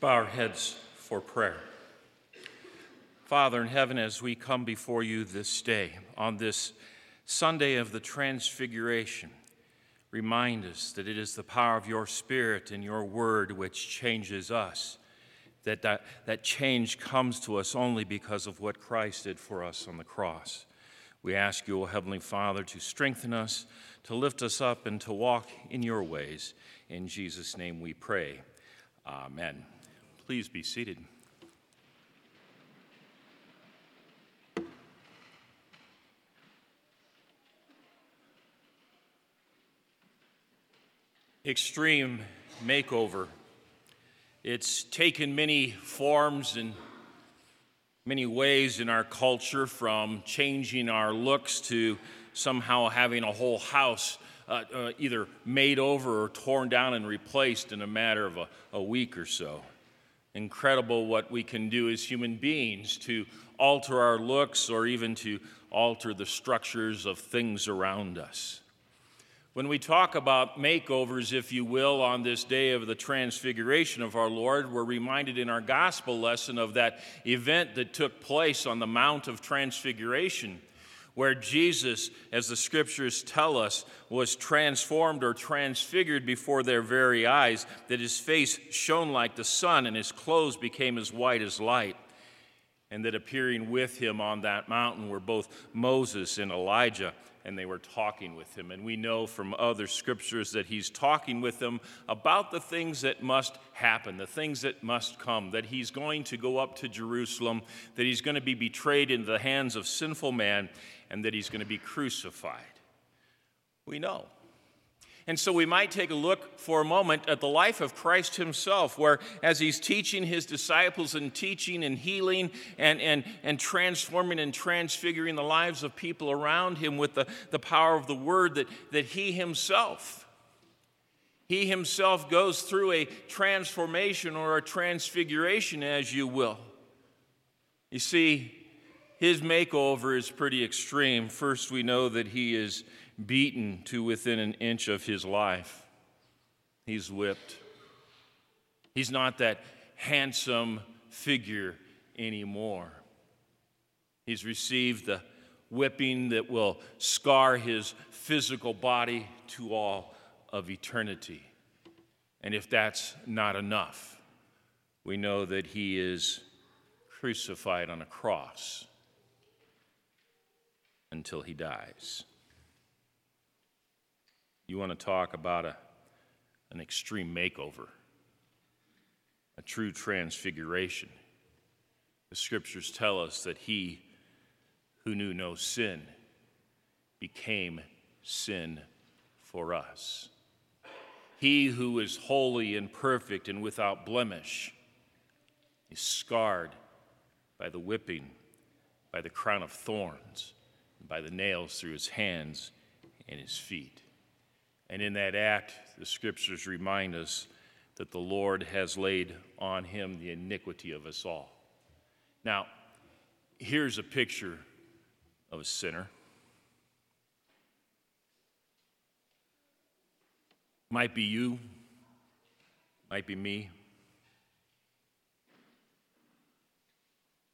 bow our heads for prayer. Father in heaven, as we come before you this day, on this Sunday of the Transfiguration, remind us that it is the power of your Spirit and your word which changes us, that, that that change comes to us only because of what Christ did for us on the cross. We ask you, O Heavenly Father, to strengthen us, to lift us up, and to walk in your ways. In Jesus' name we pray. Amen. Please be seated. Extreme makeover. It's taken many forms and many ways in our culture, from changing our looks to somehow having a whole house uh, uh, either made over or torn down and replaced in a matter of a, a week or so incredible what we can do as human beings to alter our looks or even to alter the structures of things around us. When we talk about makeovers, if you will, on this day of the transfiguration of our Lord, we're reminded in our gospel lesson of that event that took place on the Mount of Transfiguration where Jesus, as the scriptures tell us, was transformed or transfigured before their very eyes, that his face shone like the sun and his clothes became as white as light. And that appearing with him on that mountain were both Moses and Elijah, and they were talking with him. And we know from other scriptures that he's talking with them about the things that must happen, the things that must come, that he's going to go up to Jerusalem, that he's going to be betrayed into the hands of sinful man, and that he's going to be crucified. We know. And so we might take a look for a moment at the life of Christ himself, where as he's teaching his disciples and teaching and healing and, and, and transforming and transfiguring the lives of people around him with the, the power of the word, that, that he himself, he himself goes through a transformation or a transfiguration, as you will. You see, his makeover is pretty extreme. First, we know that he is beaten to within an inch of his life, he's whipped. He's not that handsome figure anymore. He's received the whipping that will scar his physical body to all of eternity. And if that's not enough, we know that he is crucified on a cross until he dies. You want to talk about a, an extreme makeover, a true transfiguration. The scriptures tell us that he who knew no sin became sin for us. He who is holy and perfect and without blemish is scarred by the whipping, by the crown of thorns by the nails through his hands and his feet. And in that act, the scriptures remind us that the Lord has laid on him the iniquity of us all. Now, here's a picture of a sinner. Might be you, might be me.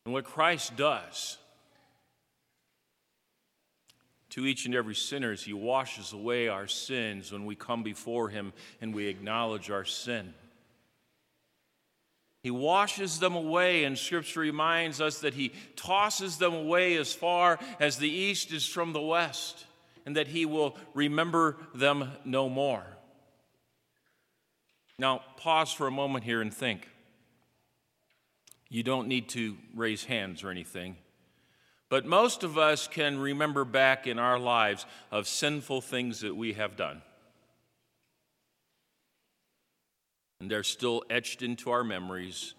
And what Christ does to each and every sinner he washes away our sins when we come before him and we acknowledge our sin. He washes them away, and Scripture reminds us that He tosses them away as far as the east is from the west, and that He will remember them no more. Now, pause for a moment here and think. You don't need to raise hands or anything. But most of us can remember back in our lives of sinful things that we have done. And they're still etched into our memories.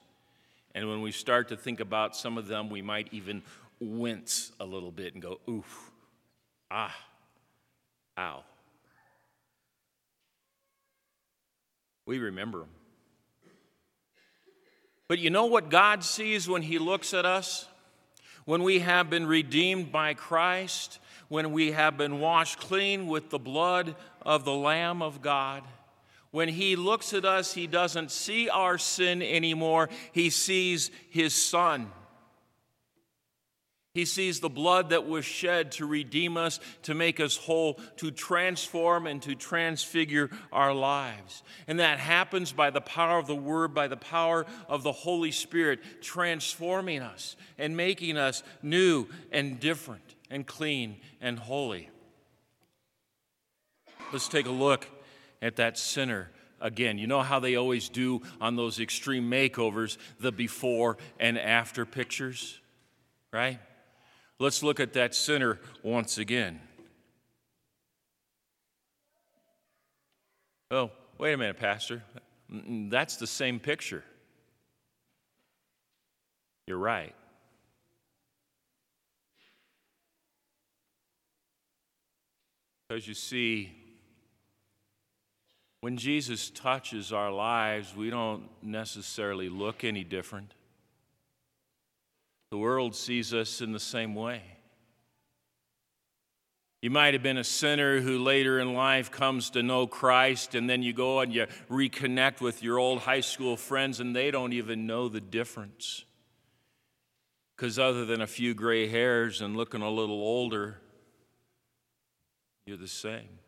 And when we start to think about some of them, we might even wince a little bit and go, oof, ah, ow. We remember them. But you know what God sees when He looks at us? When we have been redeemed by Christ, when we have been washed clean with the blood of the Lamb of God, When he looks at us, he doesn't see our sin anymore, he sees his son. He sees the blood that was shed to redeem us, to make us whole, to transform and to transfigure our lives. And that happens by the power of the Word, by the power of the Holy Spirit, transforming us and making us new and different and clean and holy. Let's take a look at that sinner again. You know how they always do on those extreme makeovers the before and after pictures, right? Let's look at that sinner once again. Oh, wait a minute, Pastor. That's the same picture. You're right. Because you see, when Jesus touches our lives, we don't necessarily look any different. The world sees us in the same way. You might have been a sinner who later in life comes to know Christ, and then you go and you reconnect with your old high school friends, and they don't even know the difference. Because other than a few gray hairs and looking a little older, you're the same.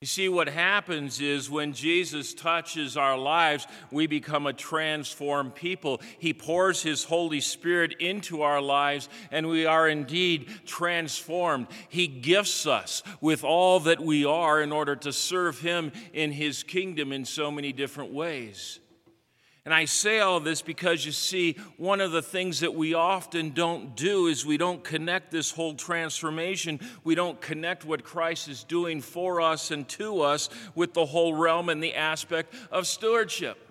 You see, what happens is when Jesus touches our lives, we become a transformed people. He pours His Holy Spirit into our lives, and we are indeed transformed. He gifts us with all that we are in order to serve Him in His kingdom in so many different ways. And I say all this because you see, one of the things that we often don't do is we don't connect this whole transformation. We don't connect what Christ is doing for us and to us with the whole realm and the aspect of stewardship.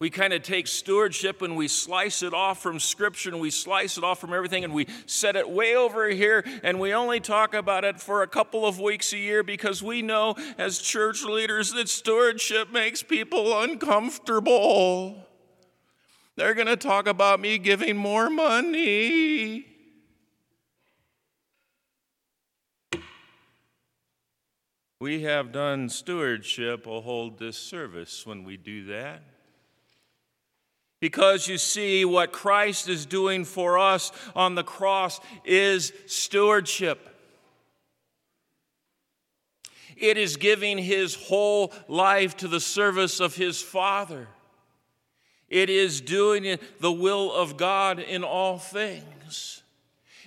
We kind of take stewardship and we slice it off from Scripture and we slice it off from everything and we set it way over here and we only talk about it for a couple of weeks a year because we know as church leaders that stewardship makes people uncomfortable. They're going to talk about me giving more money. We have done stewardship a whole disservice when we do that because you see, what Christ is doing for us on the cross is stewardship. It is giving his whole life to the service of his Father. It is doing the will of God in all things.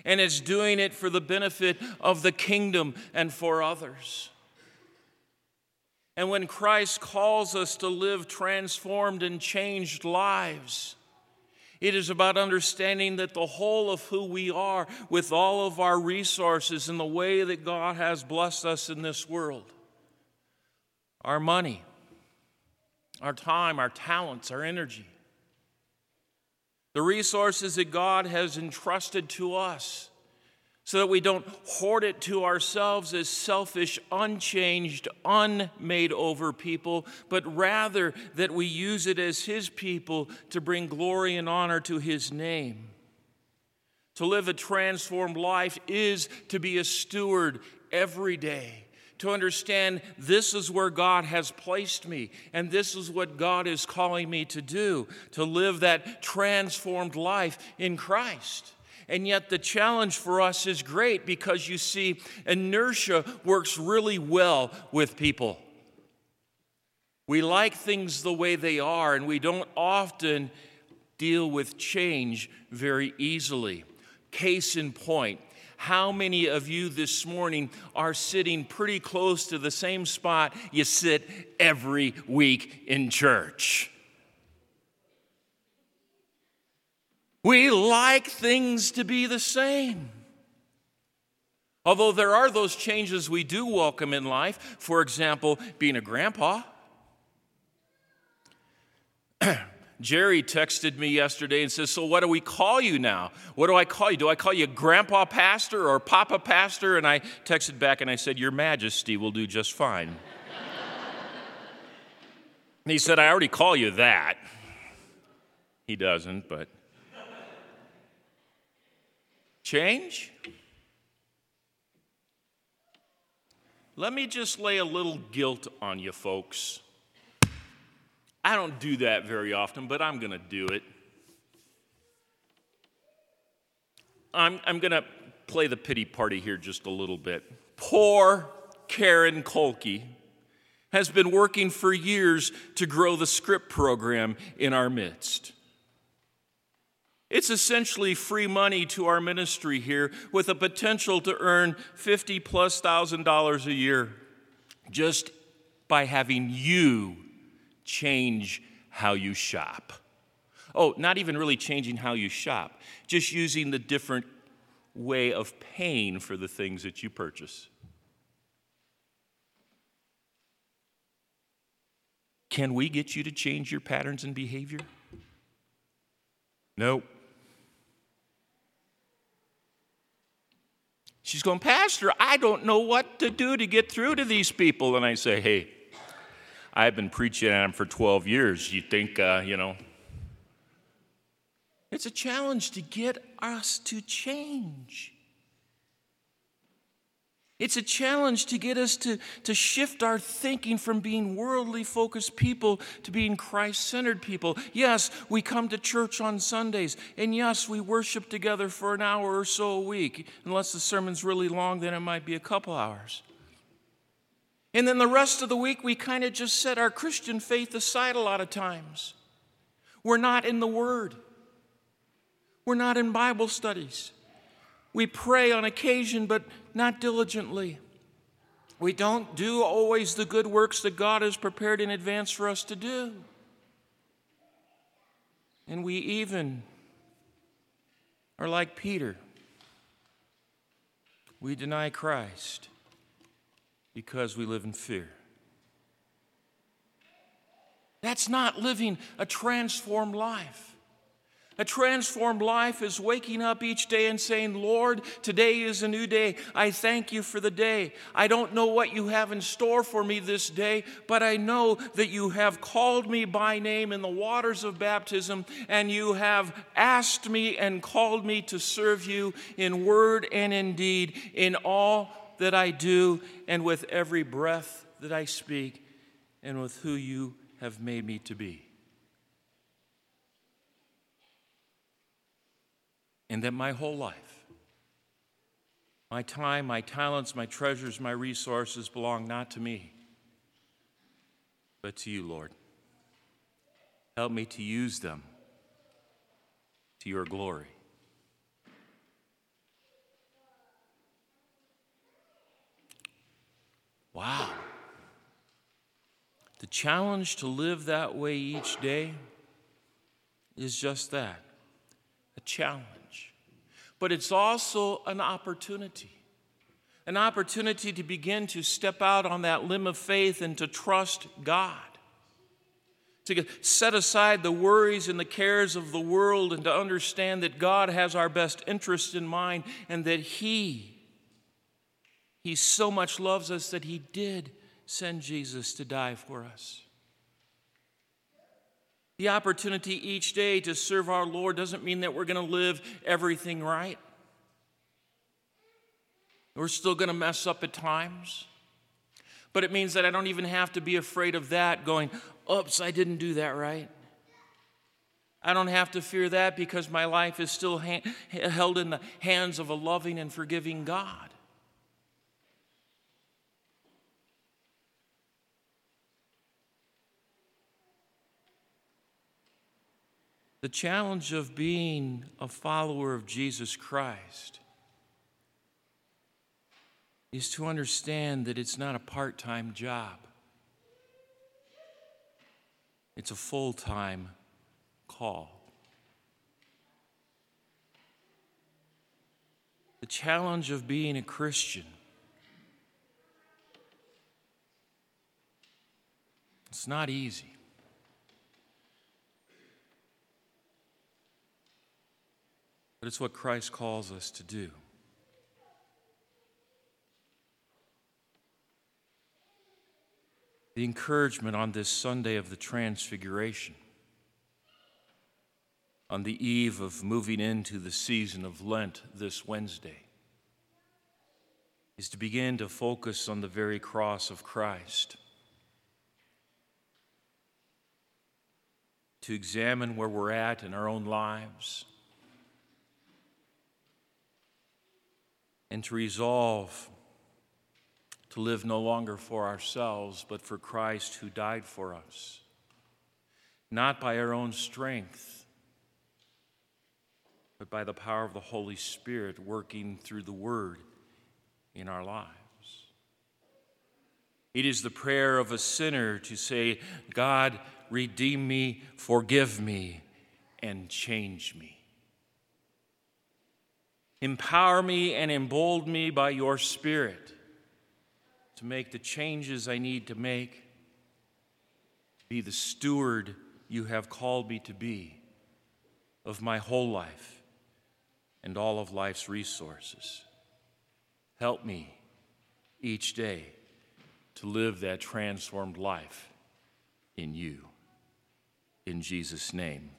And it's doing it for the benefit of the kingdom and for others. And when Christ calls us to live transformed and changed lives, it is about understanding that the whole of who we are, with all of our resources and the way that God has blessed us in this world our money, our time, our talents, our energy, the resources that God has entrusted to us so that we don't hoard it to ourselves as selfish, unchanged, unmade over people, but rather that we use it as His people to bring glory and honor to His name. To live a transformed life is to be a steward every day, to understand this is where God has placed me, and this is what God is calling me to do, to live that transformed life in Christ. And yet, the challenge for us is great because you see, inertia works really well with people. We like things the way they are, and we don't often deal with change very easily. Case in point, how many of you this morning are sitting pretty close to the same spot you sit every week in church? We like things to be the same. Although there are those changes we do welcome in life, for example, being a grandpa. Jerry texted me yesterday and says, So, what do we call you now? What do I call you? Do I call you Grandpa Pastor or Papa Pastor? And I texted back and I said, Your Majesty will do just fine. he said, I already call you that. He doesn't, but. Change? let me just lay a little guilt on you folks. I don't do that very often, but I'm going to do it. I'm, I'm going to play the pity party here just a little bit. Poor Karen Kolke has been working for years to grow the scrip program in our midst. It's essentially free money to our ministry here with a potential to earn 50 plus thousand dollars a year just by having you change how you shop. Oh, not even really changing how you shop, just using the different way of paying for the things that you purchase. Can we get you to change your patterns and behavior? Nope. She's going, Pastor, I don't know what to do to get through to these people. And I say, Hey, I've been preaching at them for 12 years. You think, uh, you know, it's a challenge to get us to change. It's a challenge to get us to, to shift our thinking from being worldly focused people to being Christ centered people. Yes, we come to church on Sundays, and yes, we worship together for an hour or so a week. Unless the sermon's really long, then it might be a couple hours. And then the rest of the week, we kind of just set our Christian faith aside a lot of times. We're not in the Word, we're not in Bible studies. We pray on occasion, but not diligently. We don't do always the good works that God has prepared in advance for us to do. And we even are like Peter. We deny Christ because we live in fear. That's not living a transformed life. A transformed life is waking up each day and saying, Lord, today is a new day. I thank you for the day. I don't know what you have in store for me this day, but I know that you have called me by name in the waters of baptism, and you have asked me and called me to serve you in word and in deed, in all that I do, and with every breath that I speak, and with who you have made me to be. And that my whole life, my time, my talents, my treasures, my resources belong not to me, but to you, Lord. Help me to use them to your glory. Wow. The challenge to live that way each day is just that a challenge but it's also an opportunity. An opportunity to begin to step out on that limb of faith and to trust God. To set aside the worries and the cares of the world and to understand that God has our best interest in mind and that He, He so much loves us that He did send Jesus to die for us. The opportunity each day to serve our Lord doesn't mean that we're going to live everything right. We're still going to mess up at times. But it means that I don't even have to be afraid of that going, oops, I didn't do that right. I don't have to fear that because my life is still ha- held in the hands of a loving and forgiving God. The challenge of being a follower of Jesus Christ is to understand that it's not a part time job, it's a full time call. The challenge of being a Christian. It's not easy. But it's what Christ calls us to do. The encouragement on this Sunday of the Transfiguration, on the eve of moving into the season of Lent this Wednesday, is to begin to focus on the very cross of Christ. To examine where we're at in our own lives. And to resolve to live no longer for ourselves, but for Christ who died for us. Not by our own strength, but by the power of the Holy Spirit working through the Word in our lives. It is the prayer of a sinner to say, God, redeem me, forgive me, and change me. Empower me and embolden me by your Spirit to make the changes I need to make, be the steward you have called me to be of my whole life and all of life's resources. Help me each day to live that transformed life in you. In Jesus' name,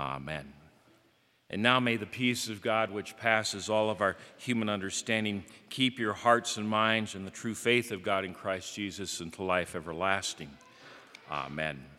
amen. And now may the peace of God, which passes all of our human understanding, keep your hearts and minds in the true faith of God in Christ Jesus unto life everlasting. Amen.